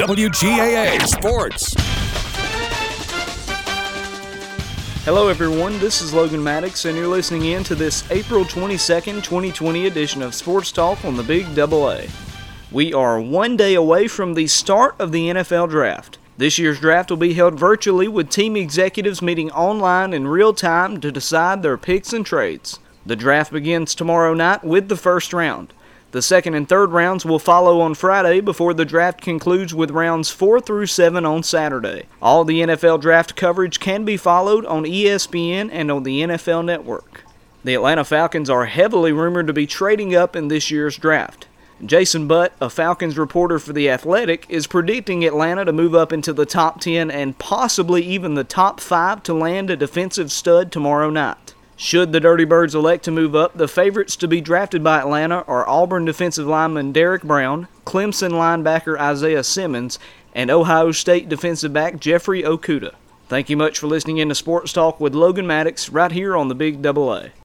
WGAA Sports. Hello, everyone. This is Logan Maddox, and you're listening in to this April 22nd, 2020 edition of Sports Talk on the Big Double A. We are one day away from the start of the NFL Draft. This year's draft will be held virtually with team executives meeting online in real time to decide their picks and trades. The draft begins tomorrow night with the first round. The second and third rounds will follow on Friday before the draft concludes with rounds 4 through 7 on Saturday. All the NFL draft coverage can be followed on ESPN and on the NFL Network. The Atlanta Falcons are heavily rumored to be trading up in this year's draft. Jason Butt, a Falcons reporter for The Athletic, is predicting Atlanta to move up into the top 10 and possibly even the top 5 to land a defensive stud tomorrow night. Should the Dirty Birds elect to move up, the favorites to be drafted by Atlanta are Auburn defensive lineman Derrick Brown, Clemson linebacker Isaiah Simmons, and Ohio State defensive back Jeffrey Okudah. Thank you much for listening in to Sports Talk with Logan Maddox right here on the Big Double A.